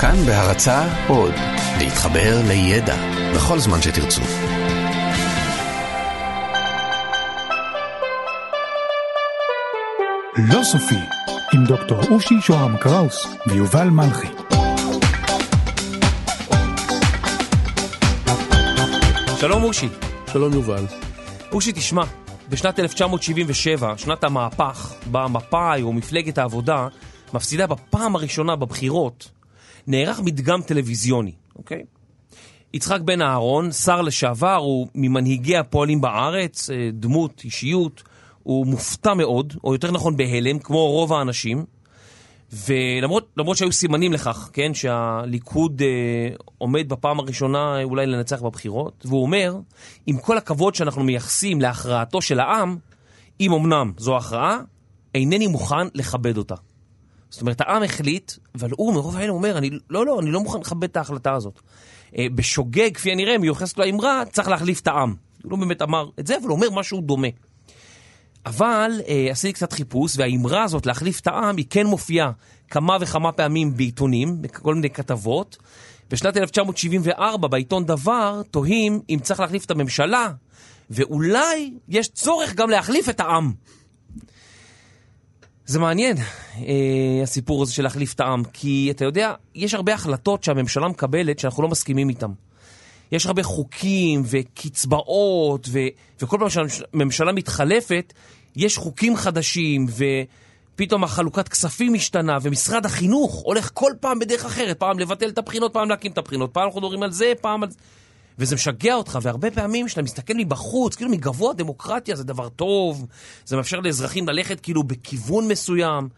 כאן בהרצה עוד, להתחבר לידע בכל זמן שתרצו. לא סופי, עם דוקטור אושי שוהם קראוס ויובל מלכי. שלום אושי. שלום יובל. אושי, תשמע, בשנת 1977, שנת המהפך, בה מפא"י או מפלגת העבודה מפסידה בפעם הראשונה בבחירות, נערך מדגם טלוויזיוני, אוקיי? יצחק בן אהרון, שר לשעבר, הוא ממנהיגי הפועלים בארץ, אה, דמות, אישיות, הוא מופתע מאוד, או יותר נכון בהלם, כמו רוב האנשים, ולמרות למרות שהיו סימנים לכך, כן, שהליכוד אה, עומד בפעם הראשונה אולי לנצח בבחירות, והוא אומר, עם כל הכבוד שאנחנו מייחסים להכרעתו של העם, אם אמנם זו הכרעה, אינני מוכן לכבד אותה. זאת אומרת, העם החליט, אבל הוא מרוב האלה אומר, אני, לא, לא, אני לא מוכן לכבד את ההחלטה הזאת. אה, בשוגג, כפי הנראה, מיוחסת לו האמרה, צריך להחליף את העם. הוא לא באמת אמר את זה, אבל הוא אומר משהו דומה. אבל אה, עשיתי קצת חיפוש, והאמרה הזאת, להחליף את העם, היא כן מופיעה כמה וכמה פעמים בעיתונים, בכל מיני כתבות. בשנת 1974, בעיתון דבר, תוהים אם צריך להחליף את הממשלה, ואולי יש צורך גם להחליף את העם. זה מעניין, אה, הסיפור הזה של להחליף את העם, כי אתה יודע, יש הרבה החלטות שהממשלה מקבלת שאנחנו לא מסכימים איתן. יש הרבה חוקים וקצבאות, ו... וכל פעם שהממשלה מתחלפת, יש חוקים חדשים, ופתאום החלוקת כספים משתנה, ומשרד החינוך הולך כל פעם בדרך אחרת, פעם לבטל את הבחינות, פעם להקים את הבחינות, פעם אנחנו מדברים על זה, פעם על זה. וזה משגע אותך, והרבה פעמים כשאתה מסתכל מבחוץ, כאילו מגבוה דמוקרטיה זה דבר טוב, זה מאפשר לאזרחים ללכת כאילו בכיוון מסוים,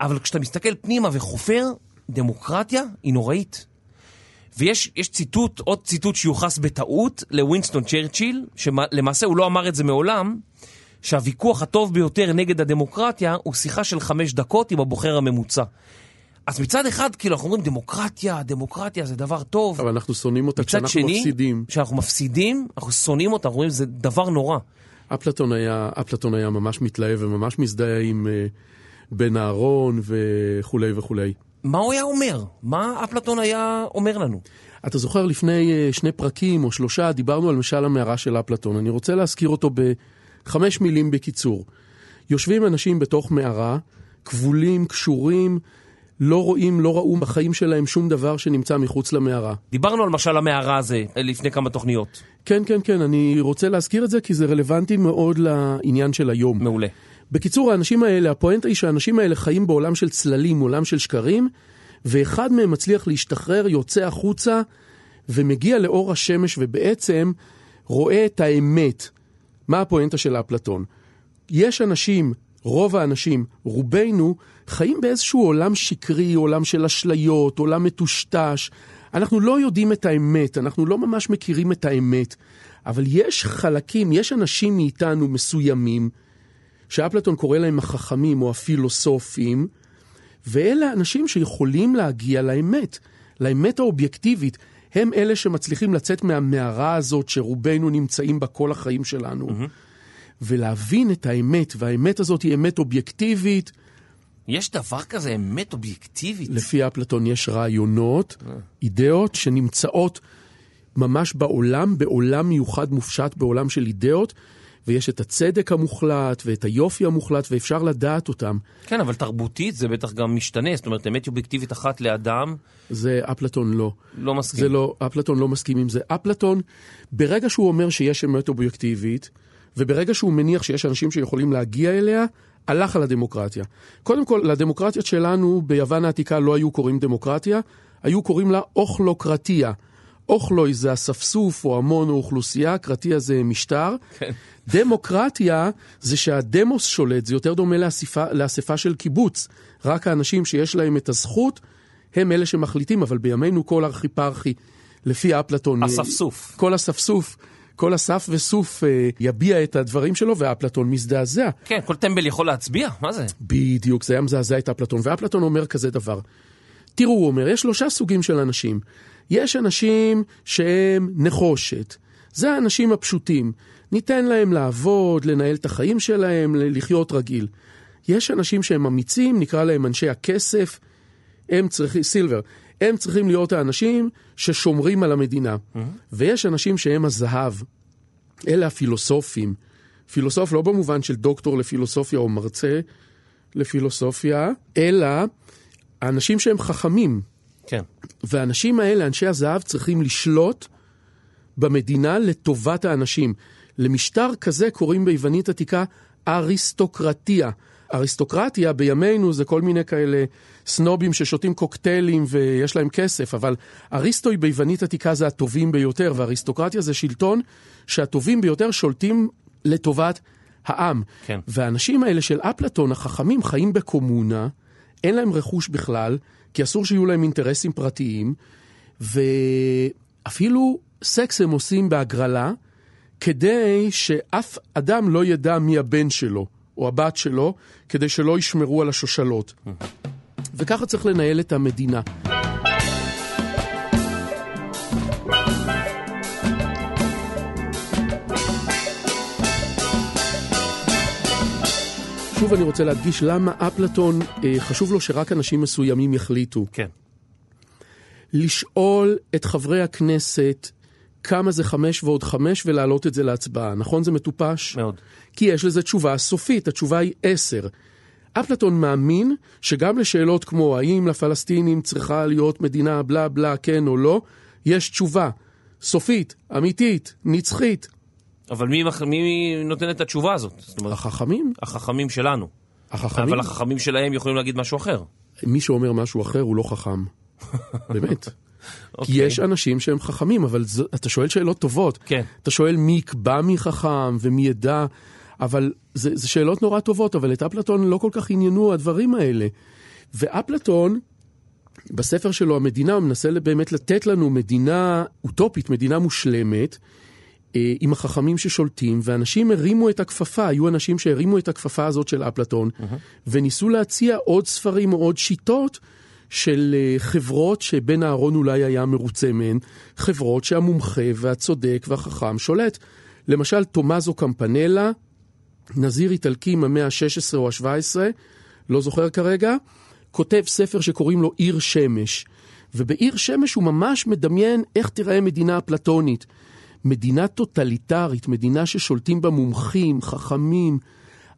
אבל כשאתה מסתכל פנימה וחופר, דמוקרטיה היא נוראית. ויש ציטוט, עוד ציטוט שיוחס בטעות לווינסטון צ'רצ'יל, שלמעשה הוא לא אמר את זה מעולם, שהוויכוח הטוב ביותר נגד הדמוקרטיה הוא שיחה של חמש דקות עם הבוחר הממוצע. אז מצד אחד, כאילו, אנחנו אומרים דמוקרטיה, דמוקרטיה זה דבר טוב. אבל אנחנו שונאים אותה כשאנחנו שני, מפסידים. כשאנחנו מפסידים, אנחנו שונאים אותה, אנחנו אומרים, זה דבר נורא. אפלטון היה, אפלטון היה ממש מתלהב וממש מזדהה עם uh, בן אהרון וכולי וכולי. מה הוא היה אומר? מה אפלטון היה אומר לנו? אתה זוכר, לפני uh, שני פרקים או שלושה דיברנו על משל המערה של אפלטון. אני רוצה להזכיר אותו בחמש מילים בקיצור. יושבים אנשים בתוך מערה, כבולים, קשורים, לא רואים, לא ראו בחיים שלהם שום דבר שנמצא מחוץ למערה. דיברנו על משל המערה הזה לפני כמה תוכניות. כן, כן, כן, אני רוצה להזכיר את זה כי זה רלוונטי מאוד לעניין של היום. מעולה. בקיצור, האנשים האלה, הפואנטה היא שהאנשים האלה חיים בעולם של צללים, עולם של שקרים, ואחד מהם מצליח להשתחרר, יוצא החוצה, ומגיע לאור השמש, ובעצם רואה את האמת. מה הפואנטה של אפלטון? יש אנשים, רוב האנשים, רובנו, חיים באיזשהו עולם שקרי, עולם של אשליות, עולם מטושטש. אנחנו לא יודעים את האמת, אנחנו לא ממש מכירים את האמת, אבל יש חלקים, יש אנשים מאיתנו מסוימים, שאפלטון קורא להם החכמים או הפילוסופים, ואלה האנשים שיכולים להגיע לאמת, לאמת האובייקטיבית. הם אלה שמצליחים לצאת מהמערה הזאת שרובנו נמצאים בה כל החיים שלנו, mm-hmm. ולהבין את האמת, והאמת הזאת היא אמת אובייקטיבית. יש דבר כזה אמת אובייקטיבית? לפי אפלטון יש רעיונות, אה. אידאות שנמצאות ממש בעולם, בעולם מיוחד מופשט, בעולם של אידאות, ויש את הצדק המוחלט ואת היופי המוחלט, ואפשר לדעת אותם. כן, אבל תרבותית זה בטח גם משתנה, זאת אומרת, אמת אובייקטיבית אחת לאדם... זה אפלטון לא. לא מסכים. זה לא, אפלטון לא מסכים עם זה. אפלטון, ברגע שהוא אומר שיש אמת אובייקטיבית, וברגע שהוא מניח שיש אנשים שיכולים להגיע אליה, הלך על הדמוקרטיה. קודם כל, לדמוקרטיות שלנו ביוון העתיקה לא היו קוראים דמוקרטיה, היו קוראים לה אוכלוקרטיה. אוכלוי זה אספסוף או המון או אוכלוסייה, קרטיה זה משטר. כן. דמוקרטיה זה שהדמוס שולט, זה יותר דומה לאספה, לאספה של קיבוץ. רק האנשים שיש להם את הזכות, הם אלה שמחליטים, אבל בימינו כל ארכיפרכי, לפי אפלטון... אספסוף. כל אספסוף. כל אסף וסוף אה, יביע את הדברים שלו, ואפלטון מזדעזע. כן, כל טמבל יכול להצביע, מה זה? בדיוק, זה היה מזעזע את אפלטון. ואפלטון אומר כזה דבר. תראו, הוא אומר, יש שלושה סוגים של אנשים. יש אנשים שהם נחושת. זה האנשים הפשוטים. ניתן להם לעבוד, לנהל את החיים שלהם, לחיות רגיל. יש אנשים שהם אמיצים, נקרא להם אנשי הכסף. הם צריכים, סילבר, הם צריכים להיות האנשים ששומרים על המדינה. ויש אנשים שהם הזהב, אלה הפילוסופים. פילוסוף לא במובן של דוקטור לפילוסופיה או מרצה לפילוסופיה, אלא האנשים שהם חכמים. כן. והאנשים האלה, אנשי הזהב, צריכים לשלוט במדינה לטובת האנשים. למשטר כזה קוראים ביוונית עתיקה אריסטוקרטיה. אריסטוקרטיה בימינו זה כל מיני כאלה סנובים ששותים קוקטיילים ויש להם כסף, אבל אריסטוי ביוונית עתיקה זה הטובים ביותר, ואריסטוקרטיה זה שלטון שהטובים ביותר שולטים לטובת העם. כן. והאנשים האלה של אפלטון, החכמים, חיים בקומונה, אין להם רכוש בכלל, כי אסור שיהיו להם אינטרסים פרטיים, ואפילו סקס הם עושים בהגרלה, כדי שאף אדם לא ידע מי הבן שלו או הבת שלו, כדי שלא ישמרו על השושלות. וככה צריך לנהל את המדינה. שוב אני רוצה להדגיש למה אפלטון, אה, חשוב לו שרק אנשים מסוימים יחליטו. כן. לשאול את חברי הכנסת כמה זה חמש ועוד חמש ולהעלות את זה להצבעה. נכון זה מטופש? מאוד. כי יש לזה תשובה סופית, התשובה היא עשר. אפלטון מאמין שגם לשאלות כמו האם לפלסטינים צריכה להיות מדינה בלה בלה כן או לא, יש תשובה סופית, אמיתית, נצחית. אבל מי, מי נותן את התשובה הזאת? זאת אומרת, החכמים, החכמים שלנו. החכמים, אבל החכמים שלהם יכולים להגיד משהו אחר. מי שאומר משהו אחר הוא לא חכם. באמת. כי אוקיי. יש אנשים שהם חכמים, אבל זו, אתה שואל שאלות טובות. כן. אתה שואל מי יקבע מי חכם ומי ידע, אבל זה, זה שאלות נורא טובות, אבל את אפלטון לא כל כך עניינו הדברים האלה. ואפלטון, בספר שלו, המדינה, הוא מנסה באמת לתת לנו מדינה אוטופית, מדינה מושלמת, אה, עם החכמים ששולטים, ואנשים הרימו את הכפפה, היו אנשים שהרימו את הכפפה הזאת של אפלטון, וניסו להציע עוד ספרים או עוד שיטות של אה, חברות שבן אהרון אולי היה מרוצה מהן, חברות שהמומחה והצודק והחכם שולט. למשל, תומזו קמפנלה, נזיר איטלקי מהמאה ה-16 או ה-17, לא זוכר כרגע, כותב ספר שקוראים לו עיר שמש. ובעיר שמש הוא ממש מדמיין איך תיראה מדינה אפלטונית. מדינה טוטליטרית, מדינה ששולטים בה מומחים, חכמים,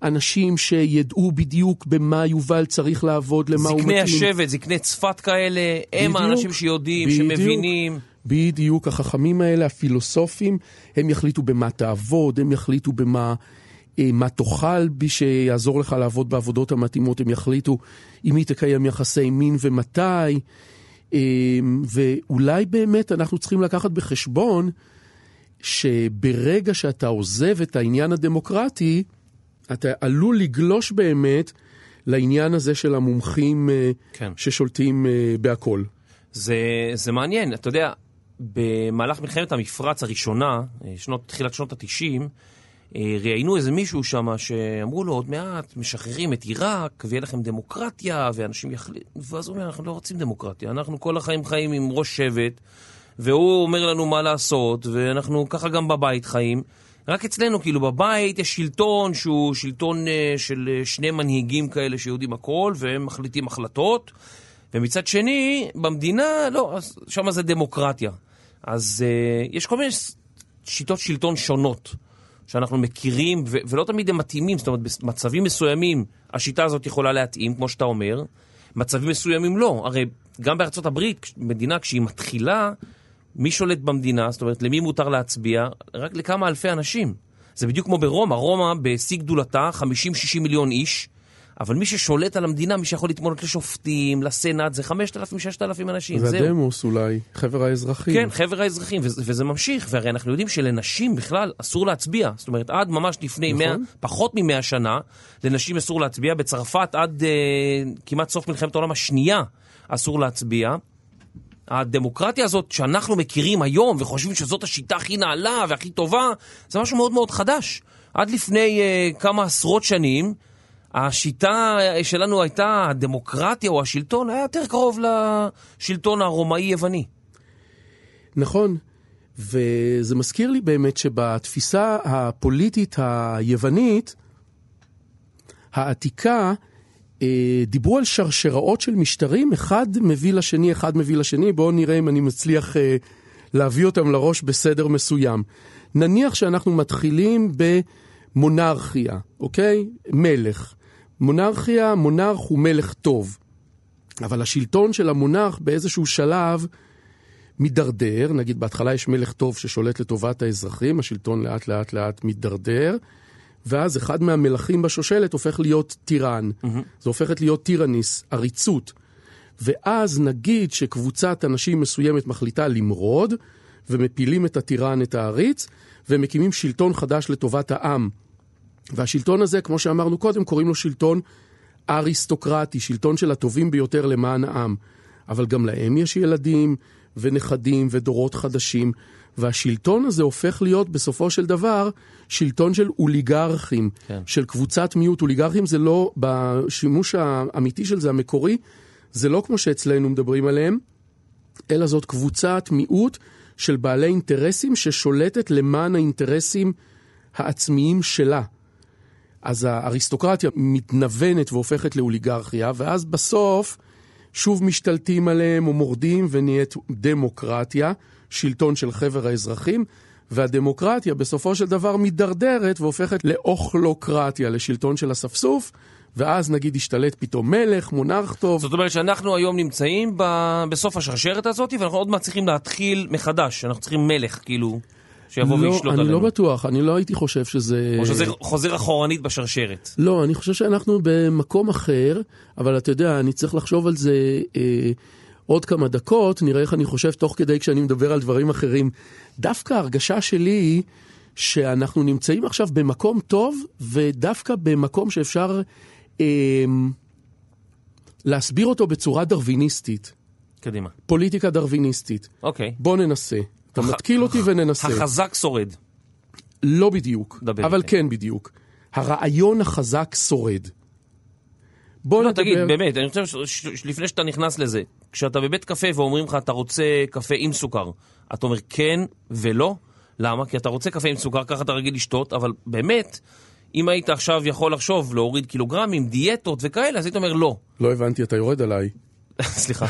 אנשים שידעו בדיוק במה יובל צריך לעבוד, למה הוא מתאים. זקני השבט, זקני צפת כאלה, הם בדיוק, האנשים שיודעים, בדיוק. שמבינים. בדיוק, החכמים האלה, הפילוסופים, הם יחליטו במה תעבוד, הם יחליטו במה אה, מה תאכל בי שיעזור לך לעבוד בעבודות המתאימות, הם יחליטו עם מי תקיים יחסי מין ומתי, אה, ואולי באמת אנחנו צריכים לקחת בחשבון שברגע שאתה עוזב את העניין הדמוקרטי, אתה עלול לגלוש באמת לעניין הזה של המומחים אה, כן. ששולטים אה, בהכל. זה, זה מעניין, אתה יודע, במהלך מלחמת המפרץ הראשונה, אה, שנות, תחילת שנות ה-90, ראיינו איזה מישהו שם שאמרו לו, עוד מעט משחררים את עיראק ויהיה לכם דמוקרטיה ואנשים יחליטו, ואז הוא אומר, אנחנו לא רוצים דמוקרטיה, אנחנו כל החיים חיים עם ראש שבט, והוא אומר לנו מה לעשות, ואנחנו ככה גם בבית חיים. רק אצלנו, כאילו, בבית יש שלטון שהוא שלטון אה, של אה, שני מנהיגים כאלה שיודעים הכל, והם מחליטים החלטות. ומצד שני, במדינה, לא, שם זה דמוקרטיה. אז uh, יש כל מיני שיטות שלטון שונות שאנחנו מכירים, ו- ולא תמיד הם מתאימים, זאת אומרת, במצבים מסוימים השיטה הזאת יכולה להתאים, כמו שאתה אומר, מצבים מסוימים לא. הרי גם בארצות הברית, מדינה כשהיא מתחילה, מי שולט במדינה, זאת אומרת, למי מותר להצביע? רק לכמה אלפי אנשים. זה בדיוק כמו ברומא, רומא בשיא גדולתה, 50-60 מיליון איש, אבל מי ששולט על המדינה, מי שיכול להתמודד לשופטים, לסנאט, זה 5,000-6,000 אנשים, זה. הדמוס אולי, חבר האזרחים. כן, חבר האזרחים, וזה, וזה ממשיך, והרי אנחנו יודעים שלנשים בכלל אסור להצביע. זאת אומרת, עד ממש לפני נכון. 100, פחות מ-100 שנה, לנשים אסור להצביע. בצרפת עד אה, כמעט סוף מלחמת העולם השנייה אסור להצביע. הדמוקרטיה הזאת שאנחנו מכירים היום וחושבים שזאת השיטה הכי נעלה והכי טובה, זה משהו מאוד מאוד חדש. עד לפני אה, כמה עשרות שנים, השיטה שלנו הייתה, הדמוקרטיה או השלטון היה יותר קרוב לשלטון הרומאי-יווני. נכון, וזה מזכיר לי באמת שבתפיסה הפוליטית היוונית, העתיקה, אה, דיברו על שרשראות של משטרים, אחד מביא לשני, אחד מביא לשני, בואו נראה אם אני מצליח אה, להביא אותם לראש בסדר מסוים. נניח שאנחנו מתחילים במונרכיה, אוקיי? מלך. מונרכיה, מונרך הוא מלך טוב. אבל השלטון של המונרך באיזשהו שלב מידרדר, נגיד בהתחלה יש מלך טוב ששולט לטובת האזרחים, השלטון לאט לאט לאט מידרדר, ואז אחד מהמלכים בשושלת הופך להיות טירן. Mm-hmm. זה הופכת להיות טירניס, עריצות. ואז נגיד שקבוצת אנשים מסוימת מחליטה למרוד, ומפילים את הטירן, את העריץ, ומקימים שלטון חדש לטובת העם. והשלטון הזה, כמו שאמרנו קודם, קוראים לו שלטון אריסטוקרטי, שלטון של הטובים ביותר למען העם. אבל גם להם יש ילדים ונכדים ודורות חדשים, והשלטון הזה הופך להיות בסופו של דבר שלטון של אוליגרכים, כן. של קבוצת מיעוט. אוליגרכים זה לא, בשימוש האמיתי של זה, המקורי, זה לא כמו שאצלנו מדברים עליהם, אלא זאת קבוצת מיעוט של בעלי אינטרסים ששולטת למען האינטרסים העצמיים שלה. אז האריסטוקרטיה מתנוונת והופכת לאוליגרכיה, ואז בסוף שוב משתלטים עליהם או מורדים ונהיית דמוקרטיה, שלטון של חבר האזרחים, והדמוקרטיה בסופו של דבר מידרדרת והופכת לאוכלוקרטיה, לשלטון של אספסוף, ואז נגיד ישתלט פתאום מלך, מונרך טוב. זאת אומרת שאנחנו היום נמצאים ב... בסוף השרשרת הזאת, ואנחנו עוד מעט צריכים להתחיל מחדש, אנחנו צריכים מלך, כאילו, שיבוא לא, וישלוט אני עלינו. לא בטוח, אני לא הייתי חושב שזה... או שזה חוזר אחורנית בשרשרת. לא, אני חושב שאנחנו במקום אחר, אבל אתה יודע, אני צריך לחשוב על זה אה, עוד כמה דקות, נראה איך אני חושב תוך כדי כשאני מדבר על דברים אחרים. דווקא ההרגשה שלי היא שאנחנו נמצאים עכשיו במקום טוב, ודווקא במקום שאפשר אה, להסביר אותו בצורה דרוויניסטית, קדימה. פוליטיקה דרוויניסטית. אוקיי. בוא ננסה. אתה מתקיל אותי וננסה. החזק שורד. לא בדיוק, אבל. כן בדיוק. הרעיון החזק שורד. בוא לא, נדבר... תגיד, באמת, אני חושב שלפני שאתה נכנס לזה, כשאתה בבית קפה ואומרים לך, אתה רוצה קפה עם סוכר, אתה אומר כן ולא? למה? כי אתה רוצה קפה עם סוכר, ככה אתה רגיל לשתות, אבל באמת, אם היית עכשיו יכול לחשוב להוריד קילוגרמים, דיאטות וכאלה, אז היית אומר לא. לא הבנתי, אתה יורד עליי. סליחה.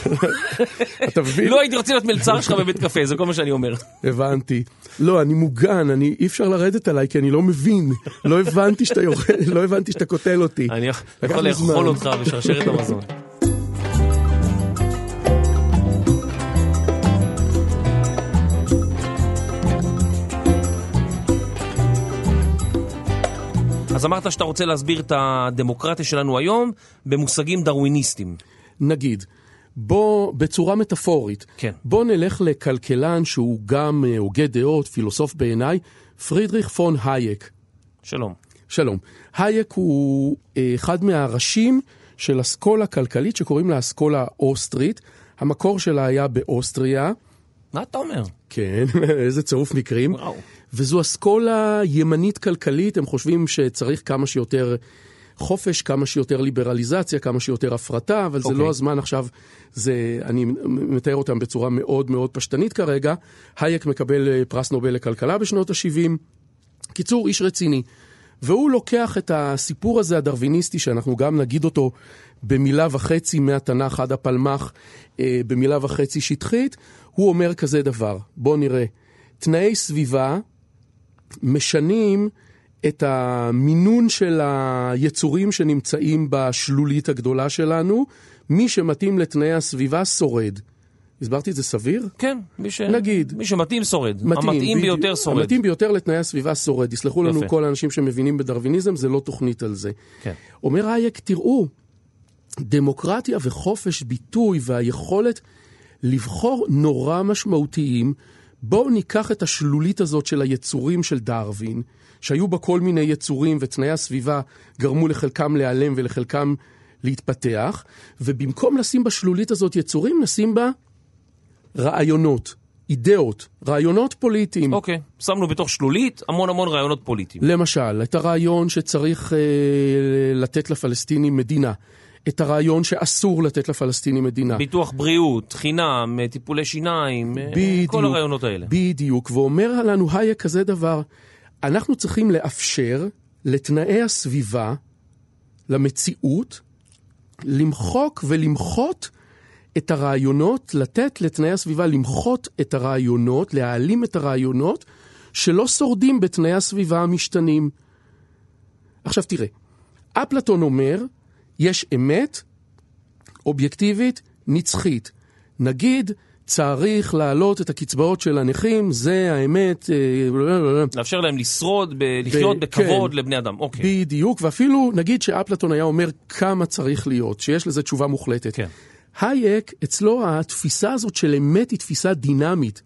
אתה מבין? לא הייתי רוצה להיות מלצר שלך בבית קפה, זה כל מה שאני אומר. הבנתי. לא, אני מוגן, אני, אי אפשר לרדת עליי כי אני לא מבין. לא הבנתי שאתה יורד, לא הבנתי שאתה קוטל אותי. אני יכול לאכול. אותך בשרשרת המזון. אז אמרת שאתה רוצה להסביר את הדמוקרטיה שלנו היום במושגים דרוויניסטיים. נגיד, בוא, בצורה מטאפורית, כן. בוא נלך לכלכלן שהוא גם אה, הוגה דעות, פילוסוף בעיניי, פרידריך פון הייק. שלום. שלום. הייק הוא אה, אחד מהראשים של אסכולה כלכלית שקוראים לה אסכולה אוסטרית. המקור שלה היה באוסטריה. מה אתה אומר? כן, איזה צירוף מקרים. וואו. וזו אסכולה ימנית כלכלית, הם חושבים שצריך כמה שיותר חופש, כמה שיותר ליברליזציה, כמה שיותר הפרטה, אבל זה אוקיי. לא הזמן עכשיו, זה, אני מתאר אותם בצורה מאוד מאוד פשטנית כרגע. הייק מקבל אה, פרס נובל לכלכלה בשנות ה-70. קיצור, איש רציני. והוא לוקח את הסיפור הזה הדרוויניסטי, שאנחנו גם נגיד אותו במילה וחצי מהתנ"ך עד הפלמ"ח, אה, במילה וחצי שטחית, הוא אומר כזה דבר, בואו נראה. תנאי סביבה משנים את המינון של היצורים שנמצאים בשלולית הגדולה שלנו, מי שמתאים לתנאי הסביבה שורד. הסברתי את זה סביר? כן, מי, ש... נגיד. מי שמתאים שורד. מתאים, המתאים בדיוק. ביותר שורד. המתאים ביותר לתנאי הסביבה שורד. יסלחו לנו יפה. כל האנשים שמבינים בדרוויניזם, זה לא תוכנית על זה. כן. אומר הייק, תראו, דמוקרטיה וחופש ביטוי והיכולת לבחור נורא משמעותיים. בואו ניקח את השלולית הזאת של היצורים של דרווין, שהיו בה כל מיני יצורים ותנאי הסביבה גרמו לחלקם להיעלם ולחלקם להתפתח, ובמקום לשים בשלולית הזאת יצורים, נשים בה רעיונות, אידאות, רעיונות פוליטיים. אוקיי, שמנו בתוך שלולית המון המון רעיונות פוליטיים. למשל, את הרעיון שצריך אה, לתת לפלסטינים מדינה, את הרעיון שאסור לתת לפלסטינים מדינה. ביטוח בריאות, חינם, טיפולי שיניים, אה, בדיוק. כל הרעיונות האלה. בדיוק, ואומר לנו הייק כזה דבר, אנחנו צריכים לאפשר לתנאי הסביבה, למציאות, למחוק ולמחות את הרעיונות, לתת לתנאי הסביבה למחות את הרעיונות, להעלים את הרעיונות שלא שורדים בתנאי הסביבה המשתנים. עכשיו תראה, אפלטון אומר, יש אמת אובייקטיבית נצחית. נגיד, צריך להעלות את הקצבאות של הנכים, זה האמת. אה, לאפשר להם לשרוד, ב- לחיות ב- בכבוד כן. לבני אדם. אוקיי. בדיוק, ואפילו נגיד שאפלטון היה אומר כמה צריך להיות, שיש לזה תשובה מוחלטת. כן. הייק, אצלו התפיסה הזאת של אמת היא תפיסה דינמית.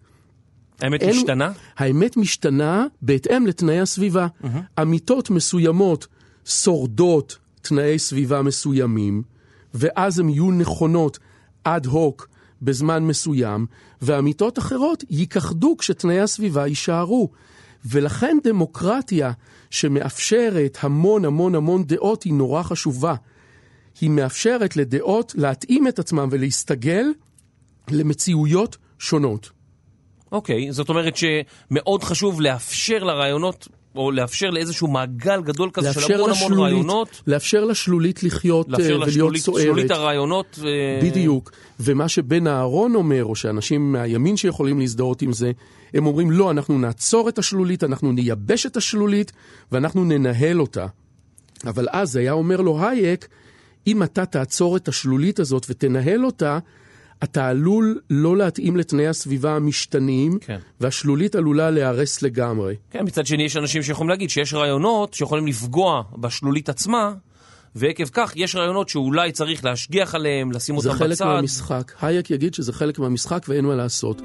האמת אין- השתנה? האמת משתנה בהתאם לתנאי הסביבה. אמיתות מסוימות שורדות תנאי סביבה מסוימים, ואז הן יהיו נכונות אד הוק בזמן מסוים, ואמיתות אחרות ייכחדו כשתנאי הסביבה יישארו. ולכן דמוקרטיה שמאפשרת המון המון המון דעות היא נורא חשובה. היא מאפשרת לדעות להתאים את עצמם ולהסתגל למציאויות שונות. אוקיי, זאת אומרת שמאוד חשוב לאפשר לרעיונות, או לאפשר לאיזשהו מעגל גדול כזה של לאפשר המון המון לשלולית, רעיונות, לאפשר לשלולית לחיות אה, לאפשר ולהיות לשלולית סוערת. שלולית הרעיונות. אה, בדיוק. ומה שבן אהרון אומר, או שאנשים מהימין שיכולים להזדהות עם זה, הם אומרים, לא, אנחנו נעצור את השלולית, אנחנו נייבש את השלולית, ואנחנו ננהל אותה. אבל אז היה אומר לו הייק, אם אתה תעצור את השלולית הזאת ותנהל אותה, אתה עלול לא להתאים לתנאי הסביבה המשתנים, כן. והשלולית עלולה להיהרס לגמרי. כן, מצד שני יש אנשים שיכולים להגיד שיש רעיונות שיכולים לפגוע בשלולית עצמה, ועקב כך יש רעיונות שאולי צריך להשגיח עליהם, לשים זה אותם חלק בצד. מהמשחק. הייק יגיד שזה חלק מהמשחק ואין מה לעשות.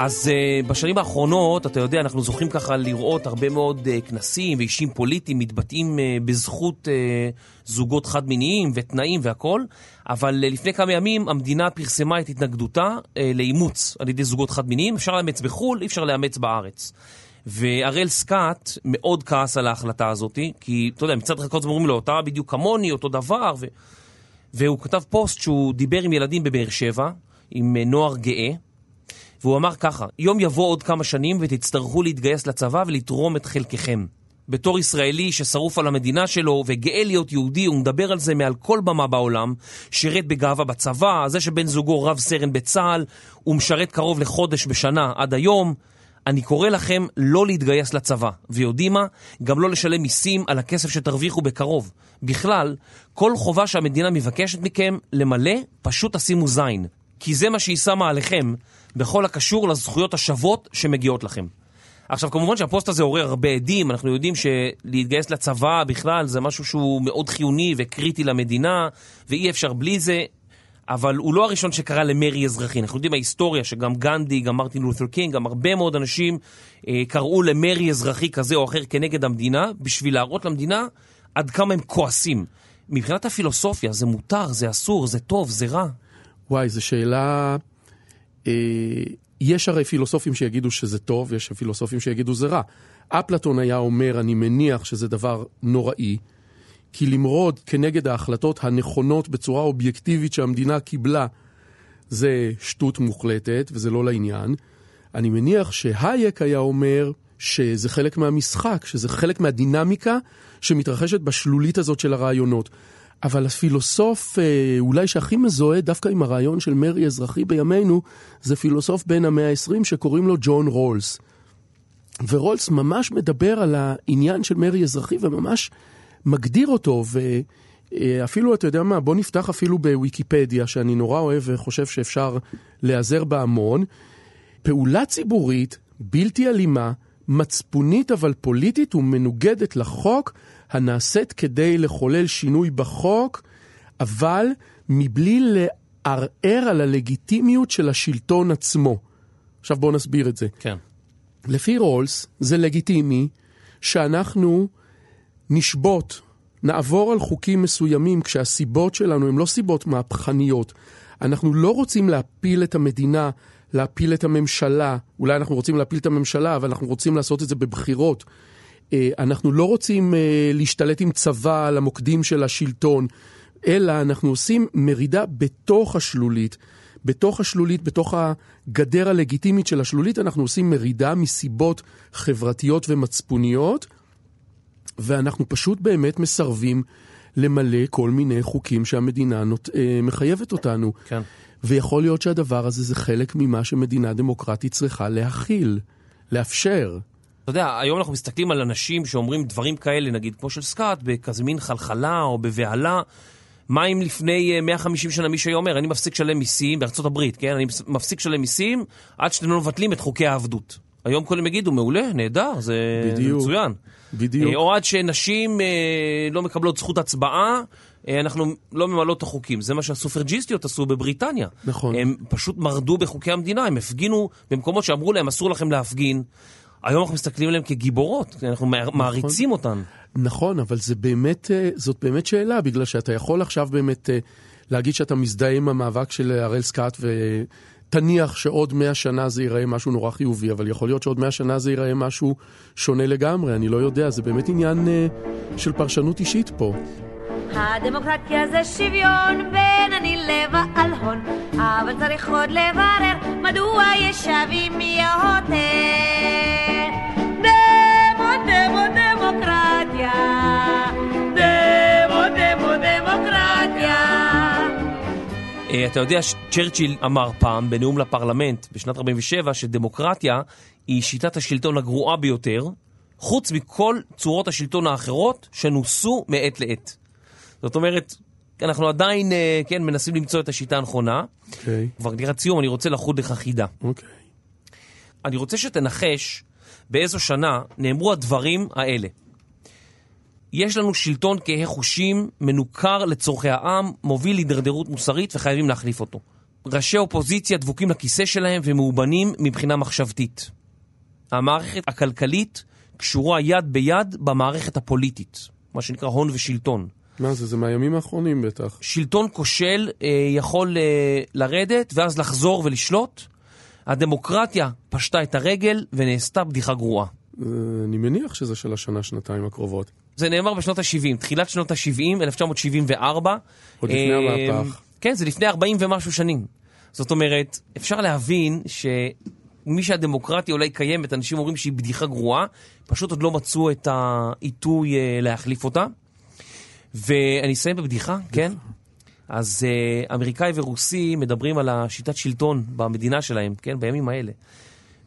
אז uh, בשנים האחרונות, אתה יודע, אנחנו זוכים ככה לראות הרבה מאוד uh, כנסים ואישים פוליטיים מתבטאים uh, בזכות uh, זוגות חד-מיניים ותנאים והכול, אבל uh, לפני כמה ימים המדינה פרסמה את התנגדותה uh, לאימוץ על ידי זוגות חד-מיניים. אפשר לאמץ בחו"ל, אי אפשר לאמץ בארץ. והראל סקאט מאוד כעס על ההחלטה הזאת, כי אתה יודע, מצד אחד כל הזמן אומרים לו, אתה בדיוק כמוני, אותו דבר, ו... והוא כתב פוסט שהוא דיבר עם ילדים בבאר שבע, עם נוער גאה, והוא אמר ככה, יום יבוא עוד כמה שנים ותצטרכו להתגייס לצבא ולתרום את חלקכם. בתור ישראלי ששרוף על המדינה שלו וגאה להיות יהודי, הוא מדבר על זה מעל כל במה בעולם, שירת בגאווה בצבא, זה שבן זוגו רב סרן בצה"ל, הוא משרת קרוב לחודש בשנה עד היום. אני קורא לכם לא להתגייס לצבא, ויודעים מה? גם לא לשלם מיסים על הכסף שתרוויחו בקרוב. בכלל, כל חובה שהמדינה מבקשת מכם למלא, פשוט תשימו זין. כי זה מה שהיא שמה עליכם בכל הקשור לזכויות השוות שמגיעות לכם. עכשיו, כמובן שהפוסט הזה עורר הרבה עדים, אנחנו יודעים שלהתגייס לצבא בכלל זה משהו שהוא מאוד חיוני וקריטי למדינה, ואי אפשר בלי זה, אבל הוא לא הראשון שקרא למרי אזרחי. אנחנו יודעים מההיסטוריה שגם גנדי, גם מרטין לותר קינג, גם הרבה מאוד אנשים אה, קראו למרי אזרחי כזה או אחר כנגד המדינה, בשביל להראות למדינה עד כמה הם כועסים. מבחינת הפילוסופיה, זה מותר, זה אסור, זה טוב, זה רע. וואי, זו שאלה... אה, יש הרי פילוסופים שיגידו שזה טוב, יש פילוסופים שיגידו זה רע. אפלטון היה אומר, אני מניח שזה דבר נוראי, כי למרוד כנגד ההחלטות הנכונות בצורה אובייקטיבית שהמדינה קיבלה, זה שטות מוחלטת וזה לא לעניין. אני מניח שהייק היה אומר שזה חלק מהמשחק, שזה חלק מהדינמיקה שמתרחשת בשלולית הזאת של הרעיונות. אבל הפילוסוף אה, אולי שהכי מזוהה דווקא עם הרעיון של מרי אזרחי בימינו, זה פילוסוף בן המאה ה-20 שקוראים לו ג'ון רולס. ורולס ממש מדבר על העניין של מרי אזרחי וממש מגדיר אותו, ואפילו, אתה יודע מה, בוא נפתח אפילו בוויקיפדיה, שאני נורא אוהב וחושב שאפשר להיעזר בה המון. פעולה ציבורית, בלתי אלימה, מצפונית אבל פוליטית ומנוגדת לחוק, הנעשית כדי לחולל שינוי בחוק, אבל מבלי לערער על הלגיטימיות של השלטון עצמו. עכשיו בואו נסביר את זה. כן. לפי רולס זה לגיטימי שאנחנו נשבות, נעבור על חוקים מסוימים כשהסיבות שלנו הן לא סיבות מהפכניות. אנחנו לא רוצים להפיל את המדינה, להפיל את הממשלה, אולי אנחנו רוצים להפיל את הממשלה, אבל אנחנו רוצים לעשות את זה בבחירות. אה, אנחנו לא רוצים אה, להשתלט עם צבא על המוקדים של השלטון, אלא אנחנו עושים מרידה בתוך השלולית, בתוך השלולית, בתוך הגדר הלגיטימית של השלולית, אנחנו עושים מרידה מסיבות חברתיות ומצפוניות, ואנחנו פשוט באמת מסרבים למלא כל מיני חוקים שהמדינה נות... אה, מחייבת אותנו. כן. ויכול להיות שהדבר הזה זה חלק ממה שמדינה דמוקרטית צריכה להכיל, לאפשר. אתה יודע, היום אנחנו מסתכלים על אנשים שאומרים דברים כאלה, נגיד כמו של סקאט, בכזה מין חלחלה או בבהלה. מה אם לפני 150 שנה מישהו היה אומר, אני מפסיק לשלם מיסים בארצות הברית, כן? אני מפסיק לשלם מיסים עד שאתם לא מבטלים את חוקי העבדות. היום כולם יגידו, מעולה, נהדר, זה בדיוק. מצוין. בדיוק. או עד שנשים אה, לא מקבלות זכות הצבעה, אה, אנחנו לא ממלאות את החוקים. זה מה שהסופרג'יסטיות עשו בבריטניה. נכון. הם פשוט מרדו בחוקי המדינה, הם הפגינו במקומות שאמרו להם, אסור לכם להפגין. היום אנחנו מסתכלים עליהם כגיבורות, אנחנו מעריצים אותן. נכון, אבל זה באמת, אה, זאת באמת שאלה, בגלל שאתה יכול עכשיו באמת אה, להגיד שאתה מזדהה עם המאבק של הראל סקאט ותניח שעוד מאה שנה זה ייראה משהו נורא חיובי, אבל יכול להיות שעוד מאה שנה זה ייראה משהו שונה לגמרי, אני לא יודע, זה באמת עניין אה, של פרשנות אישית פה. הדמוקרטיה זה שוויון בין אני לבעל הון, אבל צריך עוד לברר מדוע יש שווים יותר. דמו דמו דמוקרטיה, דמו דמו דמוקרטיה. אה, אתה יודע, צ'רצ'יל אמר פעם בנאום לפרלמנט בשנת 47 שדמוקרטיה היא שיטת השלטון הגרועה ביותר, חוץ מכל צורות השלטון האחרות שנוסו מעת לעת. זאת אומרת, אנחנו עדיין, אה, כן, מנסים למצוא את השיטה הנכונה. אוקיי, כבר לקראת סיום, אני רוצה לחוד לך חידה. אוקיי. אני רוצה שתנחש באיזו שנה נאמרו הדברים האלה. יש לנו שלטון כהה חושים, מנוכר לצורכי העם, מוביל להידרדרות מוסרית וחייבים להחליף אותו. ראשי אופוזיציה דבוקים לכיסא שלהם ומאובנים מבחינה מחשבתית. המערכת הכלכלית קשורה יד ביד במערכת הפוליטית, מה שנקרא הון ושלטון. מה זה, זה מהימים האחרונים בטח. שלטון כושל אה, יכול אה, לרדת ואז לחזור ולשלוט. הדמוקרטיה פשטה את הרגל ונעשתה בדיחה גרועה. אה, אני מניח שזה של השנה-שנתיים הקרובות. זה נאמר בשנות ה-70, תחילת שנות ה-70, 1974. עוד לפני אה, המהפך. כן, זה לפני 40 ומשהו שנים. זאת אומרת, אפשר להבין שמי שהדמוקרטיה אולי קיימת, אנשים אומרים שהיא בדיחה גרועה, פשוט עוד לא מצאו את העיתוי אה, להחליף אותה. ואני אסיים בבדיחה, כן? אז uh, אמריקאי ורוסי מדברים על השיטת שלטון במדינה שלהם, כן? בימים האלה.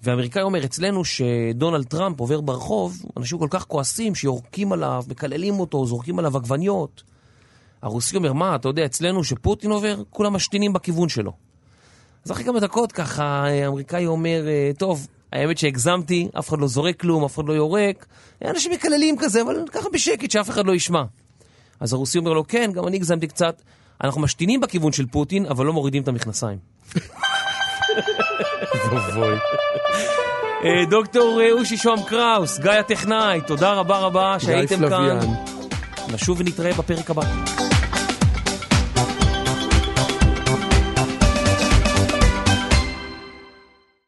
ואמריקאי אומר, אצלנו שדונלד טראמפ עובר ברחוב, אנשים כל כך כועסים שיורקים עליו, מקללים אותו, זורקים עליו עגבניות. הרוסי אומר, מה, אתה יודע, אצלנו שפוטין עובר, כולם משתינים בכיוון שלו. אז אחרי כמה דקות ככה, האמריקאי אומר, "אה, טוב, האמת שהגזמתי, אף אחד לא זורק כלום, אף אחד לא יורק. אנשים מקללים כזה, אבל ככה בשקט, שאף אחד לא ישמע. אז הרוסי אומר לו, כן, גם אני הגזמתי קצת. אנחנו משתינים בכיוון של פוטין, אבל לא מורידים את המכנסיים. אה, דוקטור אה, אושי שוהם קראוס, גיא הטכנאי, תודה רבה רבה שהייתם כאן. נשוב ונתראה בפרק הבא.